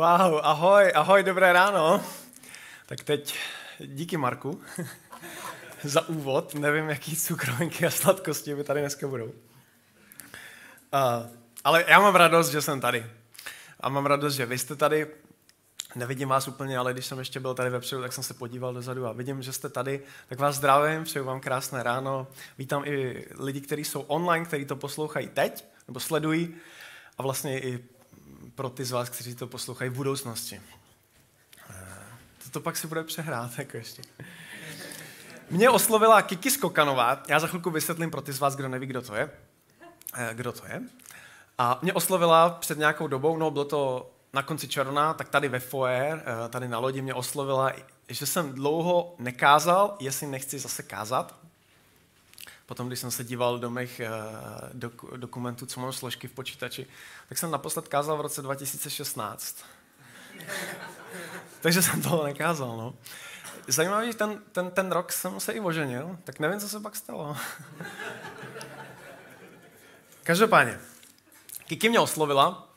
Wow, ahoj, ahoj, dobré ráno. Tak teď díky Marku za úvod. Nevím, jaký cukrovinky a sladkosti by tady dneska budou. Uh, ale já mám radost, že jsem tady. A mám radost, že vy jste tady. Nevidím vás úplně, ale když jsem ještě byl tady vepředu, tak jsem se podíval dozadu a vidím, že jste tady. Tak vás zdravím, přeju vám krásné ráno. Vítám i lidi, kteří jsou online, kteří to poslouchají teď, nebo sledují. A vlastně i pro ty z vás, kteří to poslouchají v budoucnosti. To pak si bude přehrát, jako ještě. Mě oslovila Kiki Skokanová, já za chvilku vysvětlím pro ty z vás, kdo neví, kdo to je. Kdo to je. A mě oslovila před nějakou dobou, no bylo to na konci června, tak tady ve foyer, tady na lodi mě oslovila, že jsem dlouho nekázal, jestli nechci zase kázat. Potom, když jsem se díval do mých dok- dokumentů, co mám složky v počítači, tak jsem naposled kázal v roce 2016. Takže jsem toho nekázal, no. Zajímavý, ten, ten, ten rok jsem se i oženil, tak nevím, co se pak stalo. Každopádně, Kiki mě oslovila,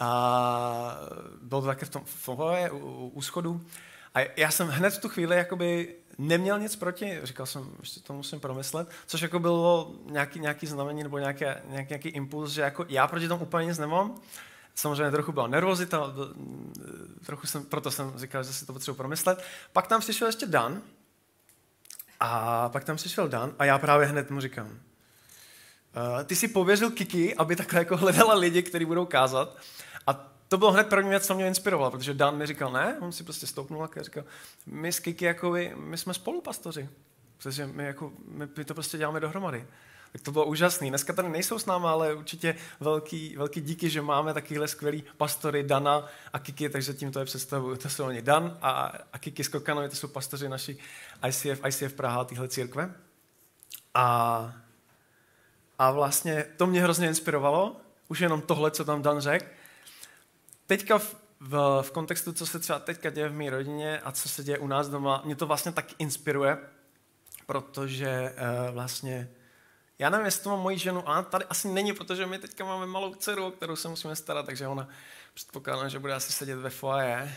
a bylo to také v tom fové úschodu. A já jsem hned v tu chvíli jakoby neměl nic proti, říkal jsem, ještě to musím promyslet, což jako bylo nějaký, nějaký znamení nebo nějaký, nějaký, nějaký impuls, že jako já proti tomu úplně nic nemám. Samozřejmě trochu byla nervozita, trochu jsem, proto jsem říkal, že si to potřebuji promyslet. Pak tam přišel ještě Dan, a pak tam přišel Dan a já právě hned mu říkám, uh, ty si pověřil Kiki, aby takhle jako hledala lidi, kteří budou kázat. A to bylo hned první věc, co mě inspirovalo, protože Dan mi říkal, ne, on si prostě stoupnul a říkal, my s Kiki, jako vy, my jsme spolupastoři, protože my, jako, my, my to prostě děláme dohromady. Tak to bylo úžasné. Dneska tady nejsou s náma, ale určitě velký, velký díky, že máme takovýhle skvělý pastory Dana a Kiki, takže tím to je představu. To jsou oni Dan a, a Kiki Skokanovi, to jsou pastoři naší ICF, ICF Praha, tyhle církve. A, a vlastně to mě hrozně inspirovalo, už jenom tohle, co tam Dan řekl. Teďka v, v, v kontextu, co se třeba teďka děje v mé rodině a co se děje u nás doma, mě to vlastně tak inspiruje, protože uh, vlastně já nevím, jestli to mám moji ženu, a tady asi není, protože my teďka máme malou dceru, o kterou se musíme starat, takže ona předpokládá, že bude asi sedět ve foaje.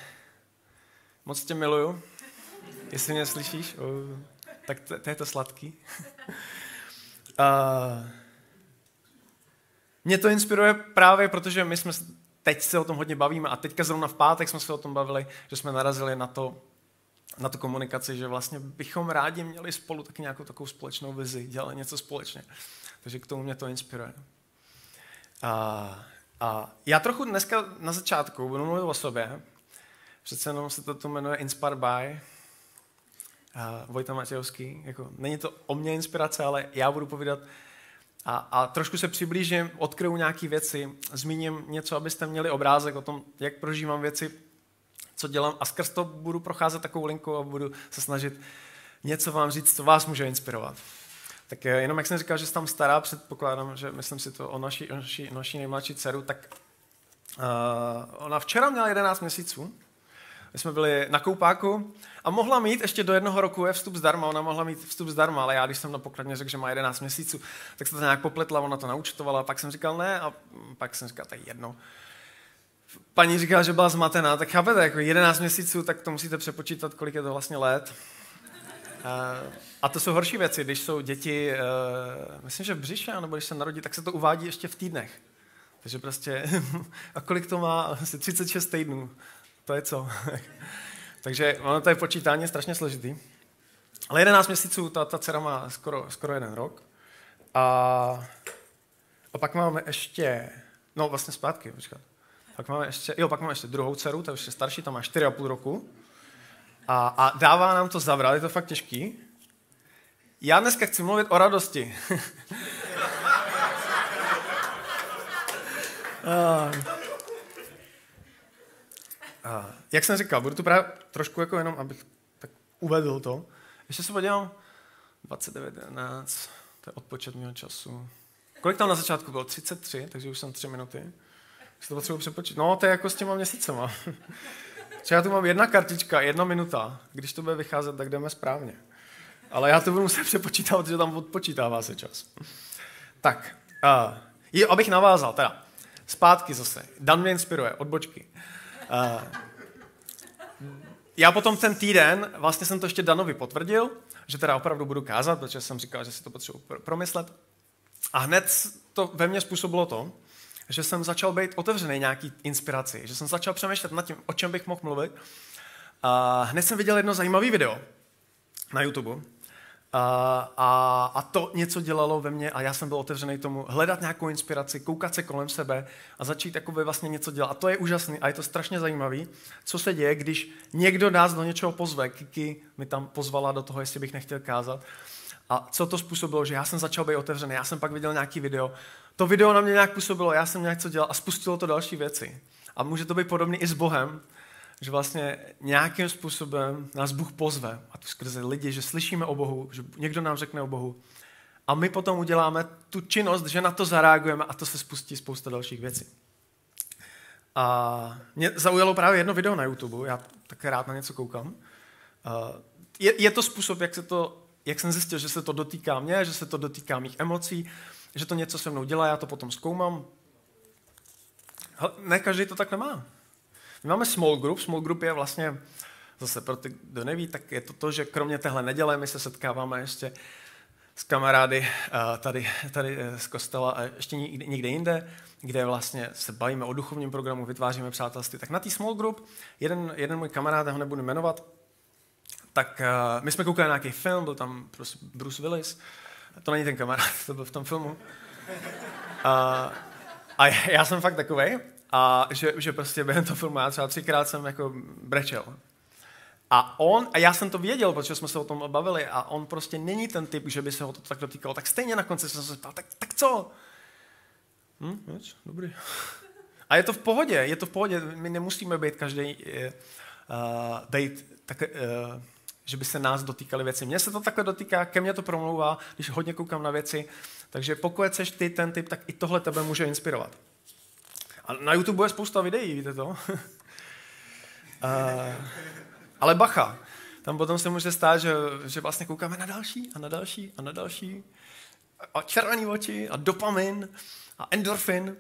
Moc tě miluju, jestli mě slyšíš, uh, tak to, to je to sladký. uh, mě to inspiruje právě, protože my jsme teď se o tom hodně bavíme a teďka zrovna v pátek jsme se o tom bavili, že jsme narazili na to, na tu komunikaci, že vlastně bychom rádi měli spolu taky nějakou takovou společnou vizi, dělali něco společně. Takže k tomu mě to inspiruje. A, a já trochu dneska na začátku budu mluvit o sobě. Přece jenom se to jmenuje Inspire by a Vojta Matějovský. Jako, není to o mě inspirace, ale já budu povídat a, a trošku se přiblížím, odkryju nějaké věci, zmíním něco, abyste měli obrázek o tom, jak prožívám věci co dělám a skrz to budu procházet takovou linku a budu se snažit něco vám říct, co vás může inspirovat. Tak eh, jenom jak jsem říkal, že jsem tam stará, předpokládám, že myslím si to o naší, o naší, naší nejmladší dceru, tak uh, ona včera měla 11 měsíců, my jsme byli na koupáku a mohla mít ještě do jednoho roku je vstup zdarma, ona mohla mít vstup zdarma, ale já když jsem na pokladně řekl, že má 11 měsíců, tak se to nějak popletla, ona to naučtovala, pak jsem říkal ne a pak jsem říkal, tak jedno paní říkala, že byla zmatená, tak chápete, jako 11 měsíců, tak to musíte přepočítat, kolik je to vlastně let. A to jsou horší věci, když jsou děti, eh, myslím, že v břiše, nebo když se narodí, tak se to uvádí ještě v týdnech. Takže prostě, a kolik to má? Asi 36 týdnů. To je co? Takže ono to je počítání strašně složitý. Ale 11 měsíců, ta, ta dcera má skoro, skoro jeden rok. A, a pak máme ještě, no vlastně zpátky, počkat. Pak máme ještě, jo, pak máme ještě druhou dceru, ta už je starší, ta má 4,5 roku. A, a dává nám to zavrat, je to fakt těžký. Já dneska chci mluvit o radosti. a, a, jak jsem říkal, budu tu právě trošku jako jenom, abych tak uvedl to. Ještě se podívám, 29.11, to je odpočet mého času. Kolik tam na začátku bylo? 33, takže už jsem 3 minuty. Si to potřebuji přepočítat. No, to je jako s těma měsícema. Třeba já tu mám jedna kartička, jedna minuta. Když to bude vycházet, tak jdeme správně. Ale já to budu muset přepočítat, protože tam odpočítává se čas. Tak, uh, je, abych navázal, teda, zpátky zase. Dan mě inspiruje, odbočky. Uh, já potom ten týden, vlastně jsem to ještě Danovi potvrdil, že teda opravdu budu kázat, protože jsem říkal, že si to potřebuji promyslet. A hned to ve mně způsobilo to, že jsem začal být otevřený nějaký inspiraci, že jsem začal přemýšlet nad tím, o čem bych mohl mluvit. A hned jsem viděl jedno zajímavé video na YouTube, a, a, a to něco dělalo ve mně a já jsem byl otevřený tomu hledat nějakou inspiraci, koukat se kolem sebe a začít jakoby vlastně něco dělat. A to je úžasný a je to strašně zajímavý, co se děje, když někdo nás do něčeho pozve. Kiki mi tam pozvala do toho, jestli bych nechtěl kázat. A co to způsobilo, že já jsem začal být otevřený, já jsem pak viděl nějaký video. To video na mě nějak působilo, já jsem nějak co dělal a spustilo to další věci. A může to být podobný i s Bohem, že vlastně nějakým způsobem nás Bůh pozve, a to skrze lidi, že slyšíme o Bohu, že někdo nám řekne o Bohu. A my potom uděláme tu činnost, že na to zareagujeme a to se spustí spousta dalších věcí. A mě zaujalo právě jedno video na YouTube, já tak rád na něco koukám. Je, je to způsob, jak, se to, jak jsem zjistil, že se to dotýká mě, že se to dotýká mých emocí, že to něco se mnou dělá, já to potom zkoumám. Ne každý to tak nemá. My máme small group. Small group je vlastně, zase pro ty, kdo neví, tak je to to, že kromě téhle neděle my se setkáváme ještě s kamarády tady, tady eh, z kostela a ještě někde jinde, kde vlastně se bavíme o duchovním programu, vytváříme přátelství. Tak na té small group jeden, jeden můj kamarád, já ho nebudu jmenovat, tak uh, my jsme koukali na nějaký film, byl tam prostě Bruce Willis, to není ten kamarád, to byl v tom filmu. Uh, a já jsem fakt takový. A že, že prostě během toho filmu já třeba třikrát jsem jako brečel. A on, a já jsem to věděl, protože jsme se o tom bavili, a on prostě není ten typ, že by se ho to tak dotýkalo. Tak stejně na konci jsem se ptal, tak, tak co? Hm, nic, dobrý. A je to v pohodě, je to v pohodě. My nemusíme být každý, uh, být tak, uh, že by se nás dotýkaly věci. Mně se to takhle dotýká, ke mně to promlouvá, když hodně koukám na věci. Takže pokud jsi ty ten typ, tak i tohle tebe může inspirovat. A na YouTube je spousta videí, víte to? uh, ale bacha, tam potom se může stát, že, že vlastně koukáme na další a na další a na další. A červený oči a dopamin a endorfin.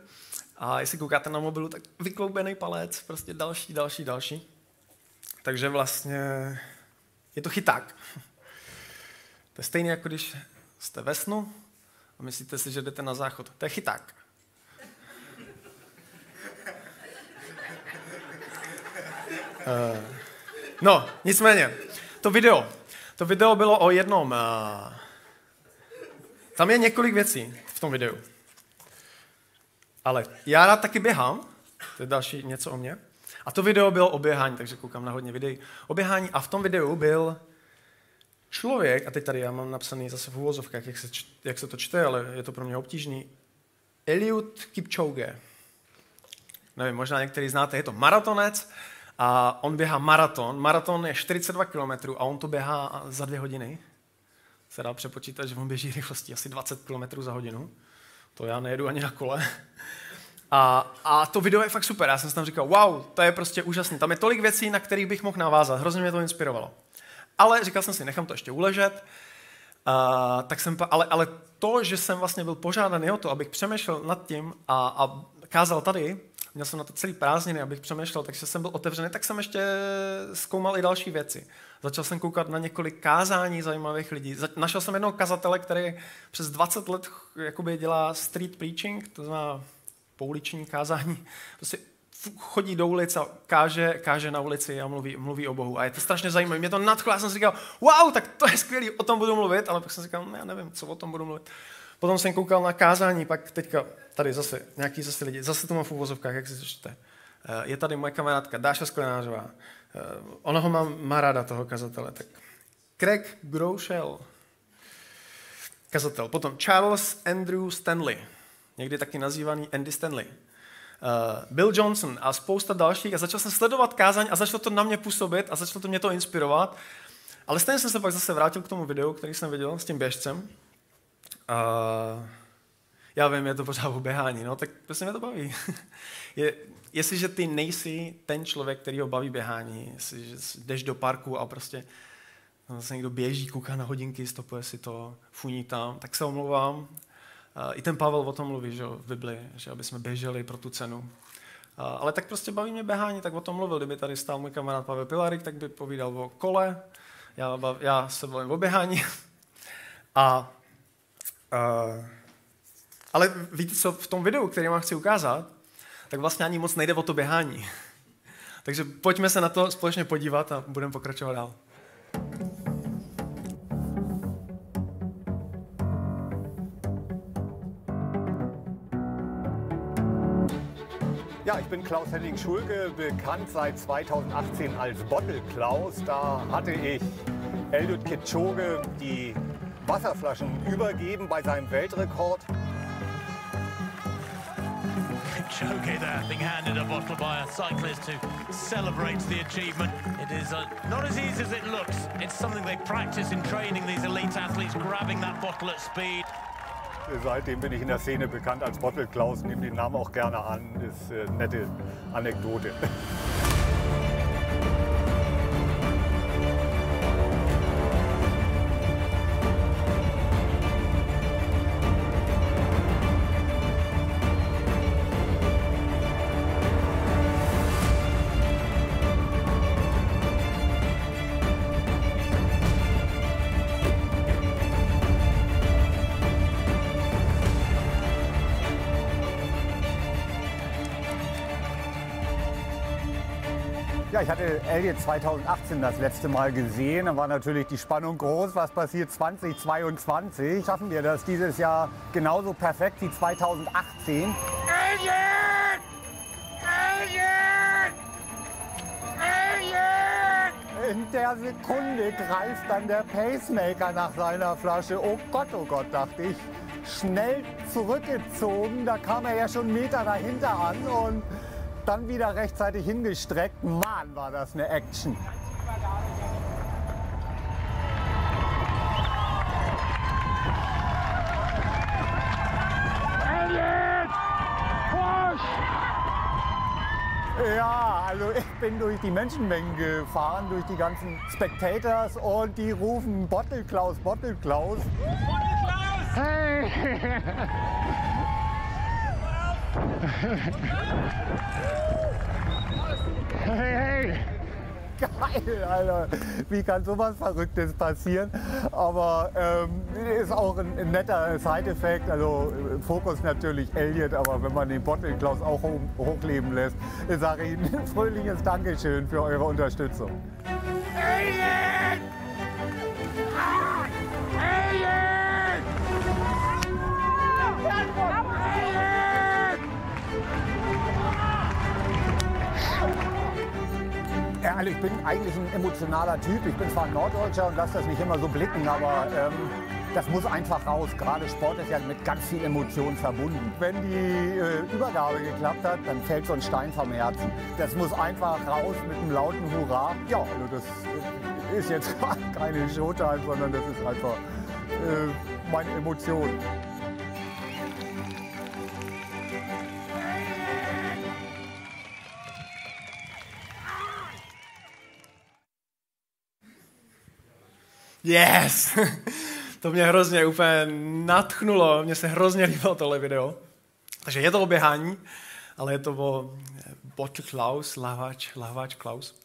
A jestli koukáte na mobilu, tak vykloubený palec, prostě další, další, další. Takže vlastně je to chyták. To je stejné, jako když jste ve snu a myslíte si, že jdete na záchod. To je chyták. No, nicméně, to video. To video bylo o jednom... Uh, tam je několik věcí v tom videu. Ale já rád taky běhám, to je další něco o mě. A to video bylo o běhání, takže koukám na hodně videí o běhání. A v tom videu byl člověk, a teď tady já mám napsaný zase v úvozovkách, jak se, jak se to čte, ale je to pro mě obtížný, Eliud Kipchoge. Nevím, možná některý znáte, je to maratonec, a on běhá maraton. Maraton je 42 km a on to běhá za dvě hodiny. Se dá přepočítat, že on běží rychlostí asi 20 km za hodinu. To já nejedu ani na kole. A, a to video je fakt super. Já jsem si tam říkal, wow, to je prostě úžasné. Tam je tolik věcí, na kterých bych mohl navázat. Hrozně mě to inspirovalo. Ale říkal jsem si, nechám to ještě uležet. Uh, tak jsem, ale, ale to, že jsem vlastně byl požádaný o to, abych přemýšlel nad tím a, a kázal tady, měl jsem na to celý prázdniny, abych přemýšlel, takže jsem byl otevřený, tak jsem ještě zkoumal i další věci. Začal jsem koukat na několik kázání zajímavých lidí. Našel jsem jednoho kazatele, který přes 20 let jakoby dělá street preaching, to znamená pouliční kázání. Prostě chodí do ulice a káže, káže na ulici a mluví, mluví o Bohu. A je to strašně zajímavé. Mě to nadchlo, já jsem si říkal, wow, tak to je skvělé, o tom budu mluvit, ale pak jsem si říkal, no, já nevím, co o tom budu mluvit. Potom jsem koukal na kázání, pak teďka tady zase nějaký zase lidi, zase to mám v uvozovkách, jak si to čte. Eh, je tady moje kamarádka Dáša Sklenářová. Eh, ona ho má, má ráda, toho kazatele. Tak Craig Groeschel, kazatel. Potom Charles Andrew Stanley, někdy taky nazývaný Andy Stanley. Uh, Bill Johnson a spousta dalších a začal jsem sledovat kázaň a začalo to na mě působit a začalo to mě to inspirovat. Ale stejně jsem se pak zase vrátil k tomu videu, který jsem viděl s tím běžcem Uh, já vím, je to pořád o běhání, no, tak prostě mě to baví. je, jestliže ty nejsi ten člověk, který ho baví běhání, jestliže jdeš do parku a prostě no, zase někdo běží, kouká na hodinky, stopuje si to, funí tam, tak se omlouvám. Uh, I ten Pavel o tom mluví, že v Bibli, že aby jsme běželi pro tu cenu. ale tak prostě baví mě běhání, tak o tom mluvil. Kdyby tady stál můj kamarád Pavel Pilarik, tak by povídal o kole, já, já se bavím o běhání. A, uh, ale víte co, v tom videu, který vám chci ukázat, tak vlastně ani moc nejde o to běhání. Takže pojďme se na to společně podívat a budeme pokračovat dál. Ja, ich bin Klaus-Henning Schulke, bekannt seit 2018 als Bottle Klaus. Da hatte ich Eliud Kipchoge die Wasserflaschen übergeben bei seinem Weltrekord. Kipchoge there being handed a bottle by a cyclist who celebrates the achievement. It is uh, not as easy as it looks. It's something they practice in training, these elite athletes, grabbing that bottle at speed. Seitdem bin ich in der Szene bekannt als Bottle Klaus, nehme den Namen auch gerne an, ist eine nette Anekdote. ich hatte Elliot 2018 das letzte Mal gesehen. Da war natürlich die Spannung groß. Was passiert 2022? Schaffen wir das dieses Jahr genauso perfekt wie 2018? Elliot! Elliot! Elliot! In der Sekunde greift dann der Pacemaker nach seiner Flasche. Oh Gott, oh Gott, dachte ich. Schnell zurückgezogen. Da kam er ja schon Meter dahinter an und dann wieder rechtzeitig hingestreckt. Mann, war das eine Action. Ja, also ich bin durch die Menschenmengen gefahren, durch die ganzen Spectators und die rufen Bottle Klaus, Bottle Klaus. Bottle Klaus! Hey! Hey, hey! Geil, Alter. Wie kann sowas Verrücktes passieren? Aber ähm, ist auch ein, ein netter Side-Effekt. Also Fokus natürlich Elliot, aber wenn man den Bottle Klaus auch hoch, hochleben lässt, sage ich ein fröhliches Dankeschön für eure Unterstützung. Elliot! Also ich bin eigentlich ein emotionaler Typ. Ich bin zwar Norddeutscher und lasse das nicht immer so blicken, aber ähm, das muss einfach raus. Gerade Sport ist ja mit ganz viel Emotion verbunden. Wenn die äh, Übergabe geklappt hat, dann fällt so ein Stein vom Herzen. Das muss einfach raus mit einem lauten Hurra. Ja, also das äh, ist jetzt keine Showtime, sondern das ist einfach äh, meine Emotion. Yes! to mě hrozně úplně natchnulo, mně se hrozně líbilo tohle video. Takže je to o běhání, ale je to o eh, Bottle Klaus, lahváč, lahváč Klaus.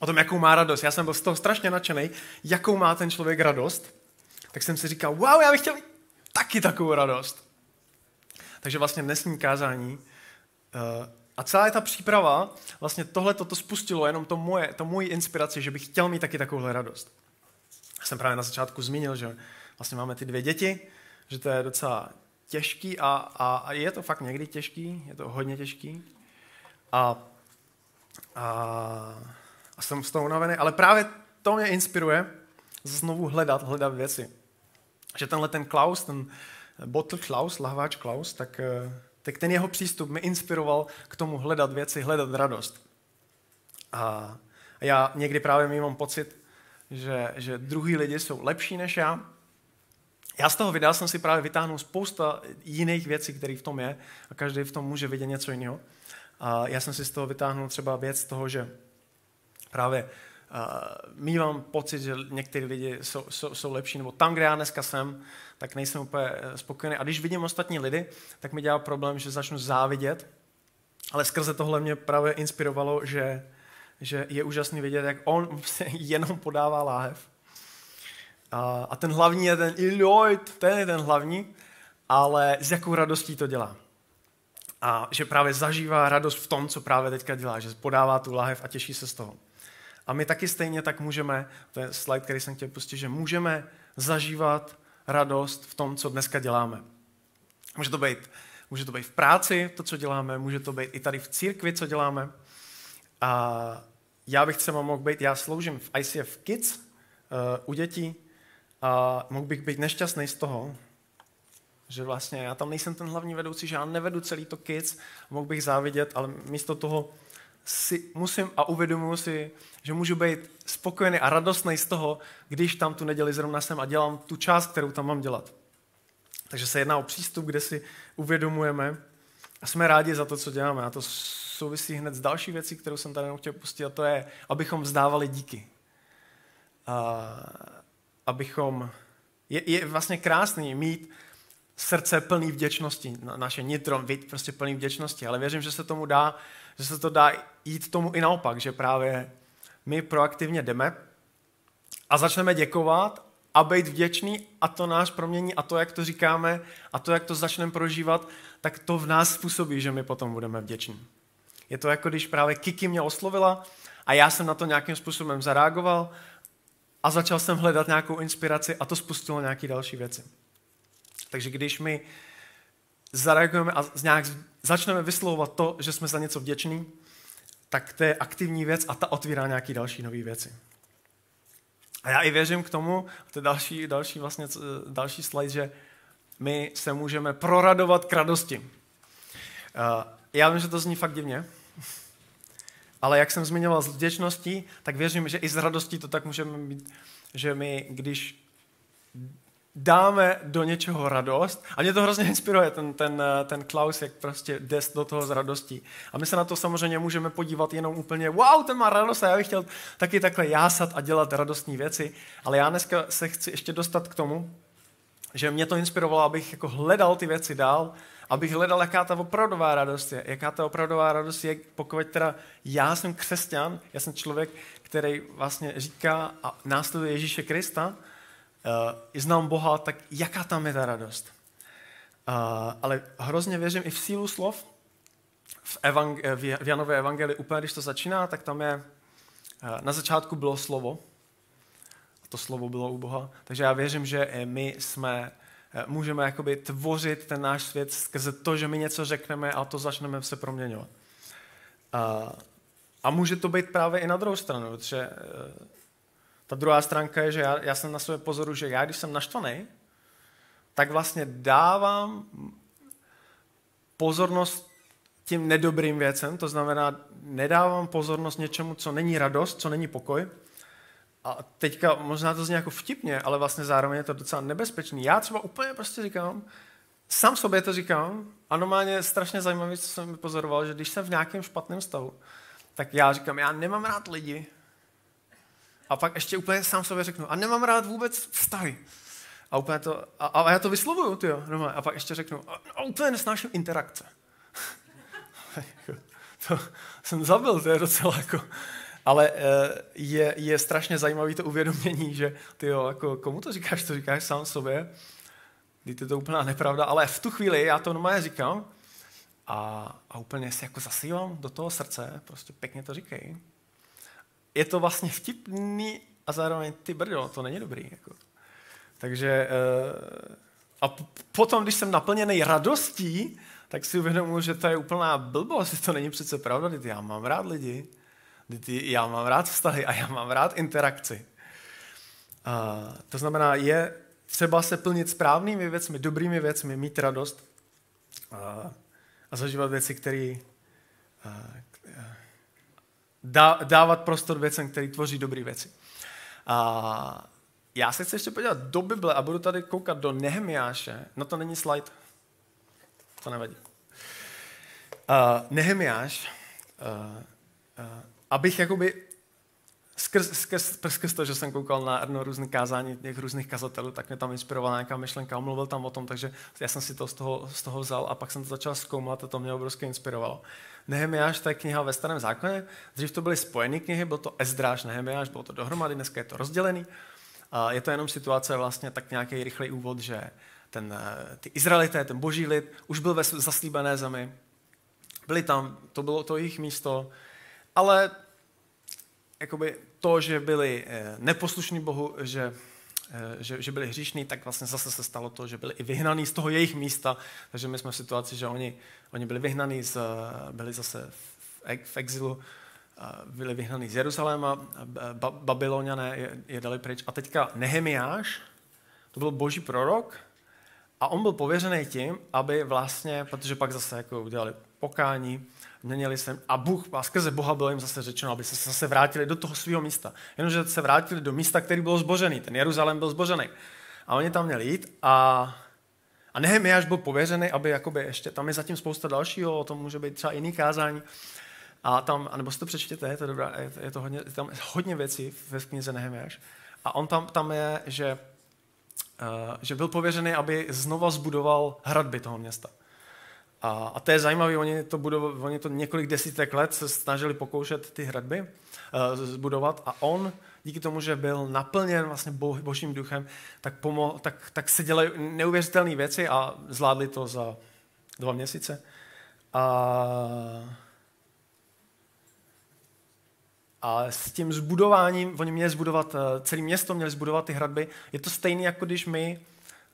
O tom, jakou má radost. Já jsem byl z toho strašně nadšený, jakou má ten člověk radost. Tak jsem si říkal, wow, já bych chtěl taky takovou radost. Takže vlastně dnesní kázání uh, a celá ta příprava, vlastně tohle toto spustilo jenom to moje, to moje inspiraci, že bych chtěl mít taky takovouhle radost jsem právě na začátku zmínil, že vlastně máme ty dvě děti, že to je docela těžký a, a, a je to fakt někdy těžký, je to hodně těžký. A, a, a jsem z toho unavený, ale právě to mě inspiruje znovu hledat, hledat věci. Že tenhle ten Klaus, ten bottle Klaus, lahváč Klaus, tak, eh, tak ten jeho přístup mi inspiroval k tomu hledat věci, hledat radost. A já někdy právě mám pocit, že, že druhý lidi jsou lepší než já. Já z toho videa jsem si právě vytáhnul spousta jiných věcí, které v tom je a každý v tom může vidět něco jiného. A já jsem si z toho vytáhnul třeba věc toho, že právě uh, mývám pocit, že někteří lidi jsou, jsou, jsou lepší, nebo tam, kde já dneska jsem, tak nejsem úplně spokojený. A když vidím ostatní lidi, tak mi dělá problém, že začnu závidět Ale skrze tohle mě právě inspirovalo, že, že je úžasný vidět, jak on jenom podává láhev. A, a ten hlavní je ten Lloyd, ten je ten hlavní, ale s jakou radostí to dělá. A že právě zažívá radost v tom, co právě teďka dělá, že podává tu láhev a těší se z toho. A my taky stejně tak můžeme, to je slide, který jsem chtěl pustit, že můžeme zažívat radost v tom, co dneska děláme. Může to být, může to být v práci, to, co děláme, může to být i tady v církvi, co děláme. A já bych třeba mohl být, já sloužím v ICF Kids uh, u dětí a mohl bych být nešťastný z toho, že vlastně já tam nejsem ten hlavní vedoucí, že já nevedu celý to Kids, mohl bych závidět, ale místo toho si musím a uvědomuji si, že můžu být spokojený a radostný z toho, když tam tu neděli zrovna jsem a dělám tu část, kterou tam mám dělat. Takže se jedná o přístup, kde si uvědomujeme a jsme rádi za to, co děláme. A to souvisí hned s další věcí, kterou jsem tady chtěl pustit, a to je, abychom vzdávali díky. A, abychom... Je, je vlastně krásný mít srdce plný vděčnosti, naše nitro, vid prostě plný vděčnosti, ale věřím, že se tomu dá, že se to dá jít tomu i naopak, že právě my proaktivně jdeme a začneme děkovat a být vděčný a to náš promění a to, jak to říkáme a to, jak to začneme prožívat, tak to v nás způsobí, že my potom budeme vděční. Je to jako když právě Kiki mě oslovila a já jsem na to nějakým způsobem zareagoval a začal jsem hledat nějakou inspiraci a to spustilo nějaké další věci. Takže když my zareagujeme a nějak začneme vyslovovat to, že jsme za něco vděční, tak to je aktivní věc a ta otvírá nějaké další nové věci. A já i věřím k tomu, to je další, další, vlastně, další slide, že my se můžeme proradovat k radosti. Já vím, že to zní fakt divně, ale jak jsem zmiňoval s vděčností, tak věřím, že i s radostí to tak můžeme mít, že my, když dáme do něčeho radost. A mě to hrozně inspiruje, ten, ten, ten Klaus, jak prostě jde do toho s radostí. A my se na to samozřejmě můžeme podívat jenom úplně, wow, ten má radost a já bych chtěl taky takhle jásat a dělat radostní věci. Ale já dneska se chci ještě dostat k tomu, že mě to inspirovalo, abych jako hledal ty věci dál, abych hledal, jaká ta opravdová radost je. Jaká ta opravdová radost je, pokud teda já jsem křesťan, já jsem člověk, který vlastně říká a následuje Ježíše Krista, uh, znám Boha, tak jaká tam je ta radost? Uh, ale hrozně věřím i v sílu slov. V, evang- eh, v Janové evangelii úplně, když to začíná, tak tam je, uh, na začátku bylo slovo, to slovo bylo u Boha. Takže já věřím, že my jsme, můžeme jakoby tvořit ten náš svět skrze to, že my něco řekneme a to začneme se proměňovat. A, a může to být právě i na druhou stranu, protože ta druhá stránka je, že já, já jsem na své pozoru, že já, když jsem naštvaný, tak vlastně dávám pozornost tím nedobrým věcem, to znamená, nedávám pozornost něčemu, co není radost, co není pokoj. A teďka možná to zní jako vtipně, ale vlastně zároveň je to docela nebezpečný. Já třeba úplně prostě říkám, sám sobě to říkám, a normálně strašně zajímavé, co jsem pozoroval, že když jsem v nějakém špatném stavu, tak já říkám, já nemám rád lidi, a pak ještě úplně sám sobě řeknu, a nemám rád vůbec vztahy. A, úplně to, a, a já to vyslovuju, tyjo, no, a pak ještě řeknu, a, a úplně nesnáším interakce. to jsem zabil, to je docela jako... Ale eh, je, je strašně zajímavé to uvědomění, že ty jo, jako komu to říkáš, to říkáš sám sobě. Teď je to úplná nepravda, ale v tu chvíli já to normálně říkám a, a úplně si jako zasívám do toho srdce, prostě pěkně to říkej je to vlastně vtipný a zároveň ty brdo, to není dobrý. Jako. Takže uh, a potom, když jsem naplněný radostí, tak si uvědomuji, že to je úplná blbost, to není přece pravda, já mám rád lidi, já mám rád vztahy a já mám rád interakci. Uh, to znamená, je třeba se plnit správnými věcmi, dobrými věcmi, mít radost uh, a zažívat věci, které dávat prostor věcem, který tvoří dobré věci. A já se chci ještě podívat do Bible a budu tady koukat do Nehemiáše. No to není slide. To nevadí. Uh, Nehemiáš, uh, uh, abych jakoby skrz, skrz, skrz to, že jsem koukal na no, různé kázání těch různých kazatelů, tak mě tam inspirovala nějaká myšlenka, mluvil tam o tom, takže já jsem si to z toho, z toho vzal a pak jsem to začal zkoumat a to mě obrovsky inspirovalo. Nehemiáš, to je kniha ve starém zákoně. Dřív to byly spojené knihy, byl to Ezdráš, Nehemiáš, bylo to dohromady, dneska je to rozdělený. A je to jenom situace, vlastně tak nějaký rychlý úvod, že ten, eh, ty Izraelité, ten boží lid, už byl ve zaslíbené zemi. Byli tam, to bylo to jejich místo, ale jakoby to, že byli eh, neposlušní Bohu, že, eh, že, že byli hříšní, tak vlastně zase se stalo to, že byli i vyhnaní z toho jejich místa. Takže my jsme v situaci, že oni, oni byli vyhnaní, z, byli zase v, exilu, byli vyhnaní z Jeruzaléma, Babyloniané je, je dali pryč. A teďka Nehemiáš, to byl boží prorok, a on byl pověřený tím, aby vlastně, protože pak zase jako udělali pokání, měnili se a Bůh, a skrze Boha bylo jim zase řečeno, aby se zase vrátili do toho svého místa. Jenomže se vrátili do místa, který byl zbožený. Ten Jeruzalém byl zbožený. A oni tam měli jít a, a Nehemiáš byl pověřený, aby jakoby ještě, tam je zatím spousta dalšího, o tom může být třeba jiný kázání. A tam, anebo si to přečtěte, je to, dobrá, je to, je to hodně, je tam hodně věcí ve knize Nehemiáš. A on tam, tam je, že Eh, že byl pověřený, aby znova zbudoval hradby toho města. A, a to je zajímavé, oni to, budov, oni to několik desítek let se snažili pokoušet ty hradby uh, zbudovat a on, díky tomu, že byl naplněn vlastně bo, božím duchem, tak, pomo, tak, tak se dělají neuvěřitelné věci a zvládli to za dva měsíce. A A s tím zbudováním, oni měli zbudovat, eh, celé město měli zbudovat ty hradby, je to stejné, jako když my,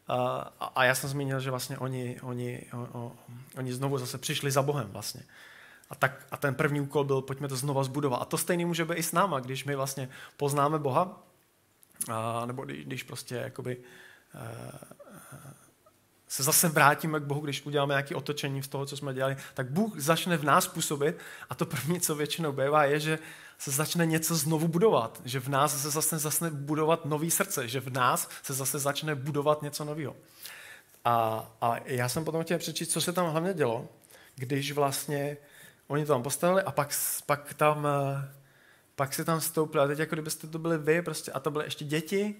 a, a já jsem zmínil, že vlastně oni, oni, o, o, oni znovu zase přišli za Bohem vlastně. A, tak, a ten první úkol byl, pojďme to znova zbudovat. A to stejný může být i s náma, když my vlastně poznáme Boha, a, nebo když, když prostě jakoby, eh, se zase vrátíme k Bohu, když uděláme nějaké otočení z toho, co jsme dělali, tak Bůh začne v nás působit a to první, co většinou bývá, je, že se začne něco znovu budovat, že v nás se zase začne budovat nový srdce, že v nás se zase začne budovat něco nového. A, a já jsem potom chtěl přečíst, co se tam hlavně dělo, když vlastně oni to tam postavili a pak, pak tam eh, pak se tam stoupili a teď jako kdybyste to byli vy prostě a to byly ještě děti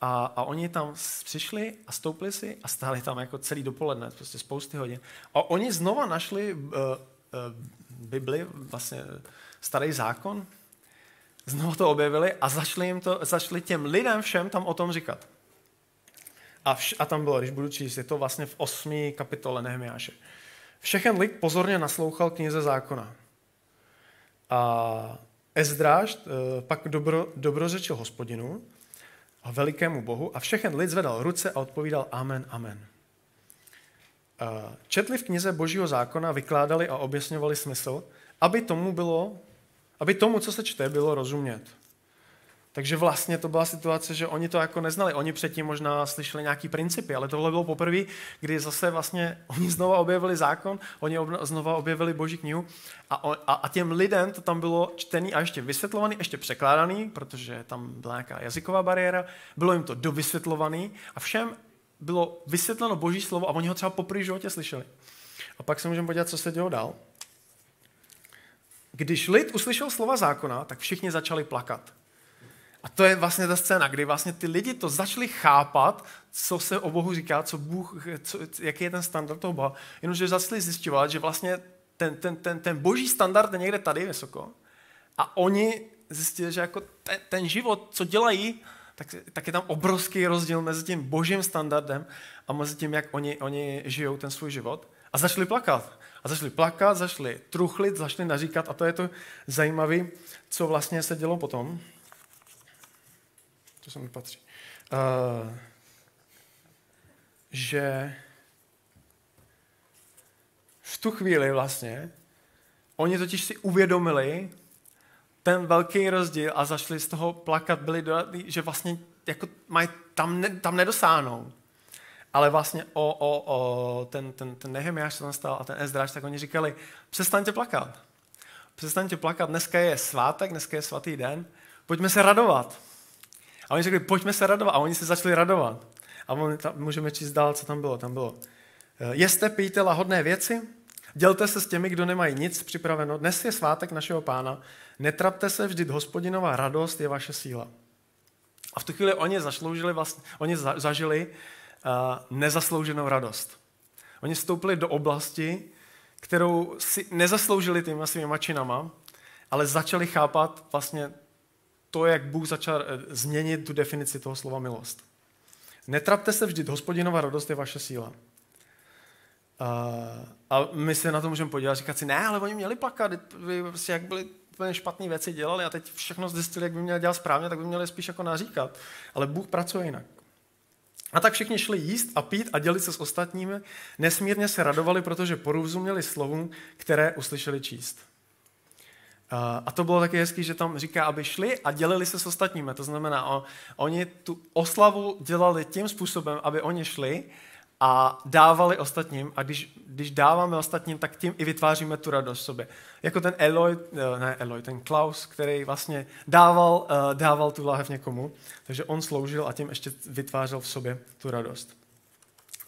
a, a oni tam přišli a stoupili si a stáli tam jako celý dopoledne, prostě spousty hodin. A oni znova našli uh, uh, Bibli, vlastně starý zákon, znovu to objevili a začali, jim to, začali těm lidem všem tam o tom říkat. A, vš, a tam bylo, když budu číst, je to vlastně v osmý kapitole Nehemiáše. Všechen lid pozorně naslouchal knize zákona. A Ezdráž eh, pak dobro, dobrořečil hospodinu a velikému bohu a všechen lid zvedal ruce a odpovídal amen, amen. Četli v knize božího zákona, vykládali a objasňovali smysl, aby tomu bylo aby tomu, co se čte, bylo rozumět. Takže vlastně to byla situace, že oni to jako neznali. Oni předtím možná slyšeli nějaký principy, ale tohle bylo poprvé, kdy zase vlastně oni znova objevili zákon, oni znova objevili boží knihu a, a, a těm lidem to tam bylo čtený a ještě vysvětlovaný, ještě překládaný, protože tam byla nějaká jazyková bariéra, bylo jim to dovysvětlovaný a všem bylo vysvětleno boží slovo a oni ho třeba poprvé životě slyšeli. A pak se můžeme podívat, co se dělo dál. Když lid uslyšel slova zákona, tak všichni začali plakat. A to je vlastně ta scéna, kdy vlastně ty lidi to začali chápat, co se o Bohu říká, co Bůh, co, jaký je ten standard toho Boha. Jenomže začali zjišťovat, že vlastně ten, ten, ten, ten boží standard je někde tady vysoko. A oni zjistili, že jako ten, ten život, co dělají, tak, tak je tam obrovský rozdíl mezi tím božím standardem a mezi tím, jak oni, oni žijou ten svůj život. A začali plakat. A začali plakat, začali truchlit, začali naříkat a to je to zajímavé, co vlastně se dělo potom. To se mi patří. Uh, že v tu chvíli vlastně oni totiž si uvědomili ten velký rozdíl a zašli z toho plakat, byli dodatní, že vlastně jako mají, tam, ne, tam nedosáhnou ale vlastně o, o, o ten, ten, ten Nehemiáš, co tam stál a ten Ezdráš, tak oni říkali, přestaňte plakat. Přestaňte plakat, dneska je svátek, dneska je svatý den, pojďme se radovat. A oni řekli, pojďme se radovat. A oni se začali radovat. A oni, tam, můžeme číst dál, co tam bylo. Tam bylo, eh, jeste, pijte lahodné věci, dělte se s těmi, kdo nemají nic připraveno. Dnes je svátek našeho pána. Netrapte se, vždyť hospodinová radost je vaše síla. A v tu chvíli oni zasloužili vlastně, oni zažili, nezaslouženou radost. Oni vstoupili do oblasti, kterou si nezasloužili těma svýma činama, ale začali chápat vlastně to, jak Bůh začal eh, změnit tu definici toho slova milost. Netrapte se vždy, hospodinova radost je vaše síla. A, my se na to můžeme podívat a říkat si, ne, ale oni měli plakat, prostě jak byli špatné věci dělali a teď všechno zjistili, jak by měli dělat správně, tak by měli spíš jako naříkat. Ale Bůh pracuje jinak. A tak všichni šli jíst a pít a dělit se s ostatními. Nesmírně se radovali, protože porozuměli slovům, které uslyšeli číst. A to bylo taky hezký, že tam říká, aby šli a dělili se s ostatními. To znamená, oni tu oslavu dělali tím způsobem, aby oni šli a dávali ostatním. A když, když dáváme ostatním, tak tím i vytváříme tu radost v sobě. Jako ten Eloy, eh, ne Eloy, ten Klaus, který vlastně dával, eh, dával tu láhev někomu. Takže on sloužil a tím ještě vytvářel v sobě tu radost.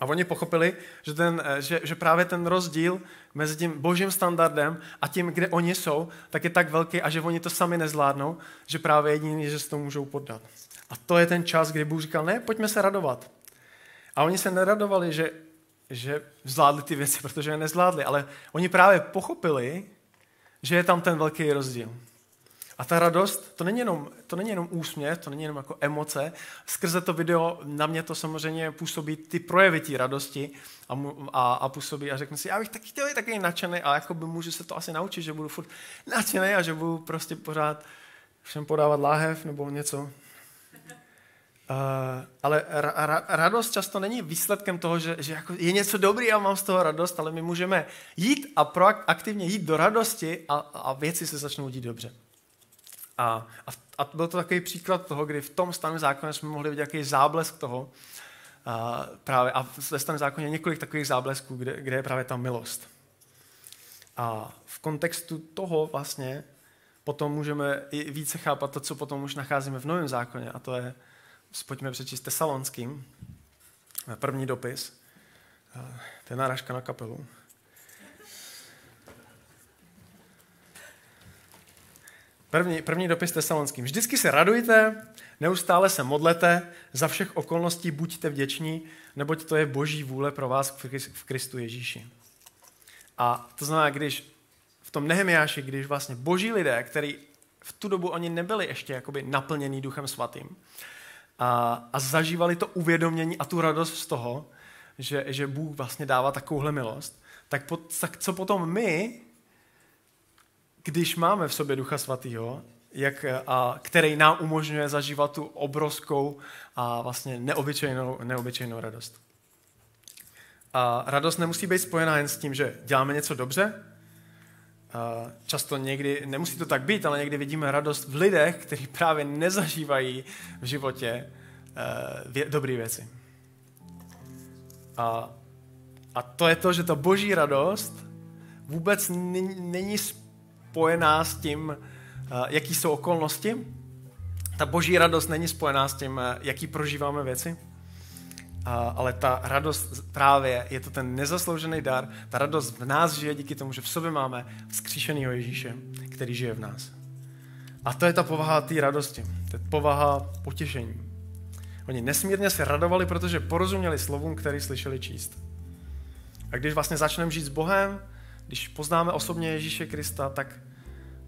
A oni pochopili, že, ten, eh, že, že právě ten rozdíl mezi tím božím standardem a tím, kde oni jsou, tak je tak velký a že oni to sami nezvládnou, že právě jediný, že se to můžou poddat. A to je ten čas, kdy Bůh říkal, ne, pojďme se radovat. A oni se neradovali, že, že zvládli ty věci, protože je nezvládli, ale oni právě pochopili, že je tam ten velký rozdíl. A ta radost, to není, jenom, to není jenom úsměv, to není jenom jako emoce. Skrze to video na mě to samozřejmě působí ty projevy té radosti a, a, a působí a řeknu si, já bych taky chtěl být taky nadšený a jako by můžu se to asi naučit, že budu furt nadšený a že budu prostě pořád všem podávat láhev nebo něco. Uh, ale ra, ra, radost často není výsledkem toho, že, že jako je něco dobrý a mám z toho radost, ale my můžeme jít a proaktivně jít do radosti a, a věci se začnou dít dobře. A, a, a byl to takový příklad toho, kdy v tom starém zákoně jsme mohli vidět jaký záblesk toho. A, právě, a ve starém zákoně několik takových záblesků, kde, kde je právě ta milost. A v kontextu toho vlastně potom můžeme i více chápat to, co potom už nacházíme v Novém zákoně, a to je pojďme přečíst Tesalonským, první dopis, to je náražka na kapelu. První, první dopis tesalonským. Vždycky se radujte, neustále se modlete, za všech okolností buďte vděční, neboť to je boží vůle pro vás v Kristu Ježíši. A to znamená, když v tom Nehemiáši, když vlastně boží lidé, který v tu dobu oni nebyli ještě jakoby naplněný duchem svatým, a, a zažívali to uvědomění a tu radost z toho, že, že Bůh vlastně dává takovouhle milost, tak, po, tak co potom my, když máme v sobě Ducha Svatého, jak, a, který nám umožňuje zažívat tu obrovskou a vlastně neobyčejnou, neobyčejnou radost. A radost nemusí být spojená jen s tím, že děláme něco dobře, často někdy, nemusí to tak být, ale někdy vidíme radost v lidech, kteří právě nezažívají v životě uh, dobré věci. A, a to je to, že ta boží radost vůbec není spojená s tím, uh, jaký jsou okolnosti. Ta boží radost není spojená s tím, uh, jaký prožíváme věci ale ta radost právě je to ten nezasloužený dar. Ta radost v nás žije díky tomu, že v sobě máme vzkříšenýho Ježíše, který žije v nás. A to je ta povaha té radosti. To je povaha potěšení. Oni nesmírně se radovali, protože porozuměli slovům, který slyšeli číst. A když vlastně začneme žít s Bohem, když poznáme osobně Ježíše Krista, tak,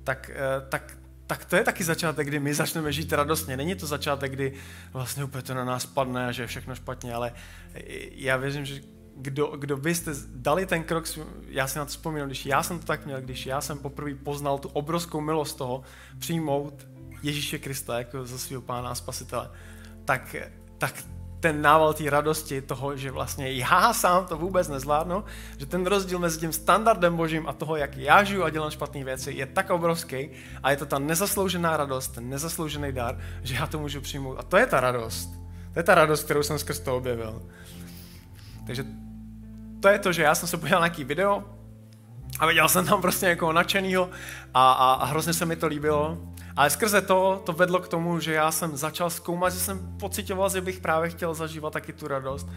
tak, eh, tak tak to je taky začátek, kdy my začneme žít radostně. Není to začátek, kdy vlastně úplně to na nás padne a že je všechno špatně, ale já věřím, že kdo, kdo byste dali ten krok, já si na to vzpomínám, když já jsem to tak měl, když já jsem poprvé poznal tu obrovskou milost toho přijmout Ježíše Krista jako za svého pána a spasitele, tak, tak ten nával té radosti toho, že vlastně já sám to vůbec nezvládnu, že ten rozdíl mezi tím standardem božím a toho, jak já žiju a dělám špatné věci, je tak obrovský a je to ta nezasloužená radost, ten nezasloužený dar, že já to můžu přijmout. A to je ta radost. To je ta radost, kterou jsem skrz to objevil. Takže to je to, že já jsem se podíval nějaký video a viděl jsem tam prostě někoho nadšenýho a, a, a hrozně se mi to líbilo ale skrze to, to vedlo k tomu, že já jsem začal zkoumat, že jsem pocitoval, že bych právě chtěl zažívat taky tu radost.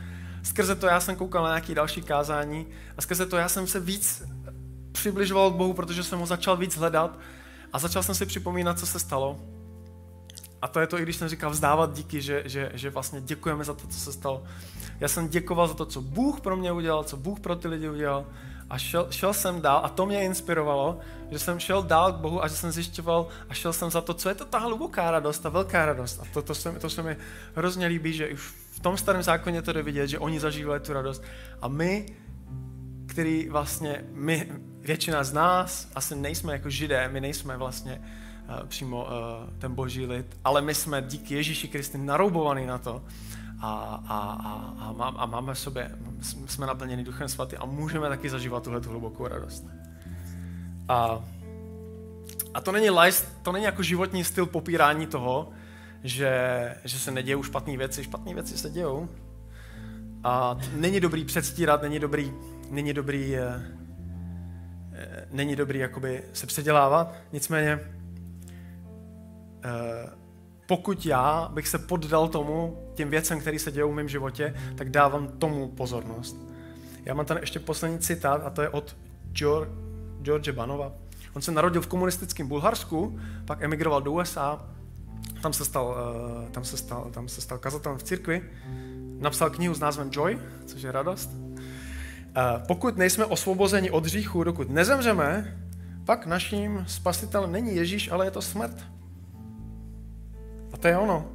Skrze to já jsem koukal na nějaké další kázání a skrze to já jsem se víc přibližoval k Bohu, protože jsem ho začal víc hledat a začal jsem si připomínat, co se stalo. A to je to, i když jsem říkal vzdávat díky, že, že, že vlastně děkujeme za to, co se stalo. Já jsem děkoval za to, co Bůh pro mě udělal, co Bůh pro ty lidi udělal. A šel, šel jsem dál a to mě inspirovalo, že jsem šel dál k Bohu a že jsem zjišťoval a šel jsem za to, co je to ta hluboká radost, ta velká radost. A to, to, se, to se mi hrozně líbí, že už v tom starém zákoně to jde vidět, že oni zažívali tu radost. A my, který vlastně, my, většina z nás, asi nejsme jako židé, my nejsme vlastně uh, přímo uh, ten boží lid, ale my jsme díky Ježíši Kristi naroubovaný na to, a, a, a, a, má, a máme v sobě, jsme naplněni Duchem Svatým a můžeme taky zažívat tuhle hlubokou radost. A, a to není life, to není jako životní styl popírání toho, že, že se nedějou špatné věci. Špatné věci se dějou. A není dobrý předstírat, není dobrý, není dobrý, eh, eh není dobrý jakoby se předělávat. Nicméně eh, pokud já bych se poddal tomu, těm věcem, které se dějou v mém životě, tak dávám tomu pozornost. Já mám tady ještě poslední citát a to je od George, George Banova. On se narodil v komunistickém Bulharsku, pak emigroval do USA, tam se stal, uh, tam se stal, tam se stal kazatelem v církvi, napsal knihu s názvem Joy, což je radost. Uh, pokud nejsme osvobozeni od hříchu, dokud nezemřeme, pak naším spasitelem není Ježíš, ale je to smrt. To je ono,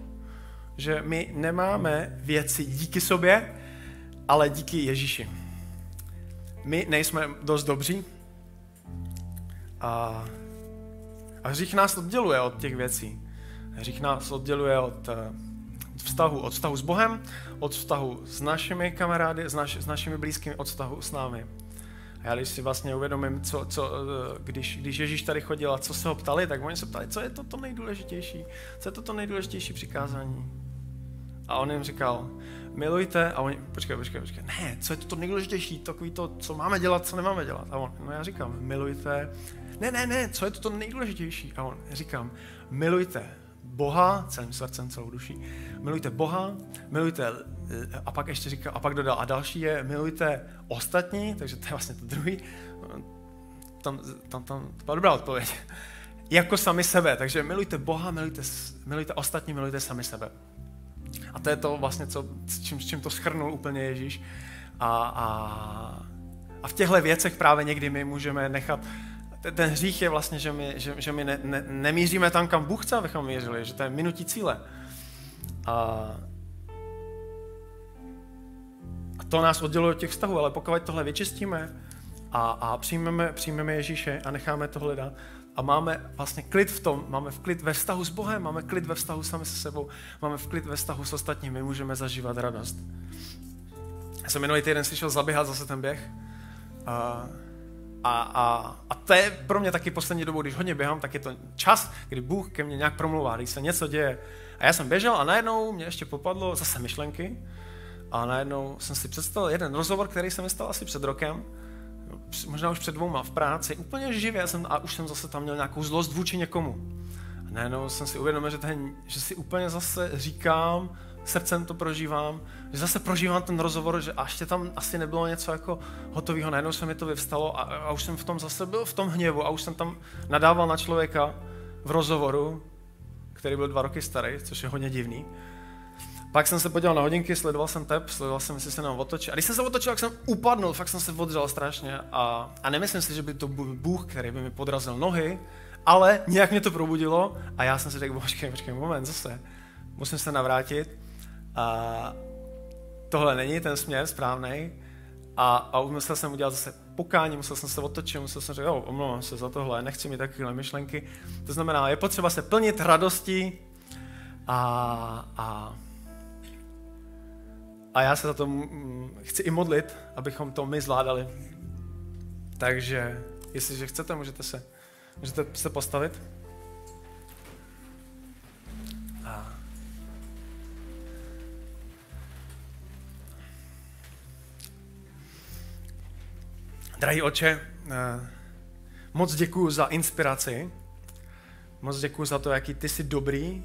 že my nemáme věci díky sobě, ale díky Ježíši. My nejsme dost dobří a, a hřích nás odděluje od těch věcí. Hřích nás odděluje od, eh, od vztahu, od vztahu s Bohem, od vztahu s našimi kamarády, s, naš, s našimi blízkými, od vztahu s námi. A já když si vlastně uvědomím, co, co, eh, když, když Ježíš tady chodil a co se ho ptali, tak oni se ptali, co je to to nejdůležitější, co je to to nejdůležitější přikázání. A on jim říkal, milujte, a oni, počkej, počkej, počkej, ne, co je to to nejdůležitější, takový to, co máme dělat, co nemáme dělat. A on, no já říkám, milujte, ne, ne, ne, co je to to nejdůležitější? A on, říkám, milujte Boha celým srdcem, celou duší. Milujte Boha, milujte, a pak ještě říká, a pak dodal, a další je, milujte ostatní, takže to je vlastně to druhý. Tam, tam, tam, to byla dobrá odpověď. Jako sami sebe, takže milujte Boha, milujte, milujte ostatní, milujte sami sebe. A to je to vlastně, co, s, čím, čím to schrnul úplně Ježíš. A, a, a v těchto věcech právě někdy my můžeme nechat ten hřích je vlastně, že my, že, že my ne, ne, nemíříme tam, kam Bůh chce, abychom mířili, že to je minutí cíle. A, a to nás odděluje od těch vztahů, ale pokud tohle vyčistíme a, a přijmeme, přijmeme Ježíše a necháme tohle dát, a máme vlastně klid v tom, máme v klid ve vztahu s Bohem, máme klid ve vztahu sami se sebou, máme v klid ve vztahu s ostatními, můžeme zažívat radost. Já jsem minulý týden slyšel zaběhat zase ten běh a, a, a, a to je pro mě taky poslední dobou, když hodně běhám, tak je to čas, kdy Bůh ke mně nějak promluvá, když se něco děje. A já jsem běžel a najednou mě ještě popadlo zase myšlenky a najednou jsem si představil jeden rozhovor, který jsem stal asi před rokem, možná už před dvouma v práci, úplně živě jsem, a už jsem zase tam měl nějakou zlost vůči někomu. A najednou jsem si uvědomil, že, ten, že si úplně zase říkám, srdcem to prožívám, že zase prožívám ten rozhovor, že ještě tam asi nebylo něco jako hotového, najednou se mi to vyvstalo a, a už jsem v tom zase byl v tom hněvu a už jsem tam nadával na člověka v rozhovoru, který byl dva roky starý, což je hodně divný. Pak jsem se podíval na hodinky, sledoval jsem tep, sledoval jsem, jestli se nám otočí. A když jsem se otočil, tak jsem upadnul, fakt jsem se odřel strašně. A, a nemyslím si, že by to byl Bůh, který by mi podrazil nohy, ale nějak mě to probudilo a já jsem si řekl, počkej, počkej, moment, zase. Musím se navrátit. A tohle není ten směr správný. A, a musel jsem udělat zase pokání, musel jsem se otočit, musel jsem říct, jo, omlouvám se za tohle, nechci mít takovéhle myšlenky. To znamená, je potřeba se plnit radostí a, a a já se za to chci i modlit, abychom to my zvládali. Takže, jestliže chcete, můžete se, můžete se postavit. Drahý oče, eh, moc děkuji za inspiraci, moc děkuji za to, jaký ty jsi dobrý.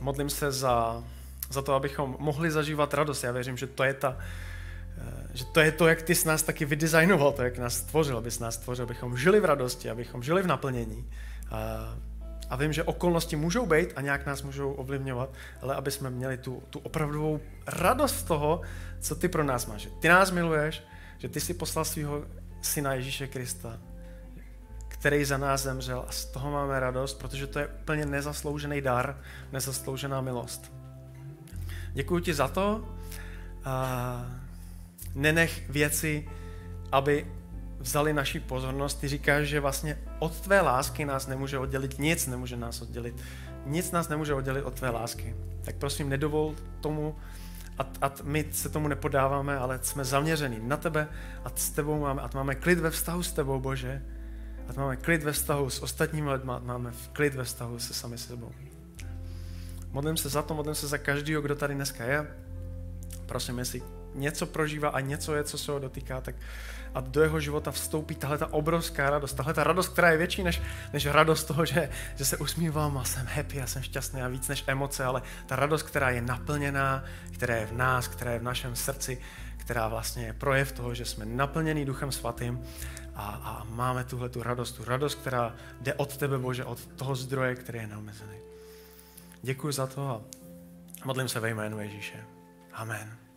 Modlím se za za to, abychom mohli zažívat radost. Já věřím, že to je ta, eh, že to je to, jak ty s nás taky vydizajnoval, to, jak nás stvořil, aby nás stvořil, abychom žili v radosti, abychom žili v naplnění. A, a vím, že okolnosti můžou být a nějak nás můžou ovlivňovat, ale aby jsme měli tu, tu opravdovou radost z toho, co ty pro nás máš. Ty nás miluješ, že ty jsi poslal svého syna Ježíše Krista, který za nás zemřel a z toho máme radost, protože to je úplně nezasloužený dar, nezasloužená milost. Děkuji ti za to. A nenech věci, aby vzali naši pozornost. Ty říkáš, že vlastně od tvé lásky nás nemůže oddělit nic, nemůže nás oddělit. Nic nás nemůže oddělit od tvé lásky. Tak prosím, nedovol tomu, a, a my se tomu nepodáváme, ale jsme zaměření na tebe a s tebou máme, a máme klid ve vztahu s tebou, Bože. A máme klid ve vztahu s ostatními lidmi, máme klid ve vztahu se sami sebou. Modlím se za to, modlím se za každého, kdo tady dneska je. Prosím, jestli něco prožívá a něco je, co se ho dotýká, tak a do jeho života vstoupí tahle ta obrovská radost, tahle ta radost, která je větší než, než radost toho, že, že se usmívám a jsem happy a jsem šťastný a víc než emoce, ale ta radost, která je naplněná, která je v nás, která je v našem srdci, která vlastně je projev toho, že jsme naplněný Duchem Svatým a, a máme tuhle tu radost, tu radost, která jde od tebe, Bože, od toho zdroje, který je neomezený. Děkuji za to a modlím se ve jménu Ježíše. Amen.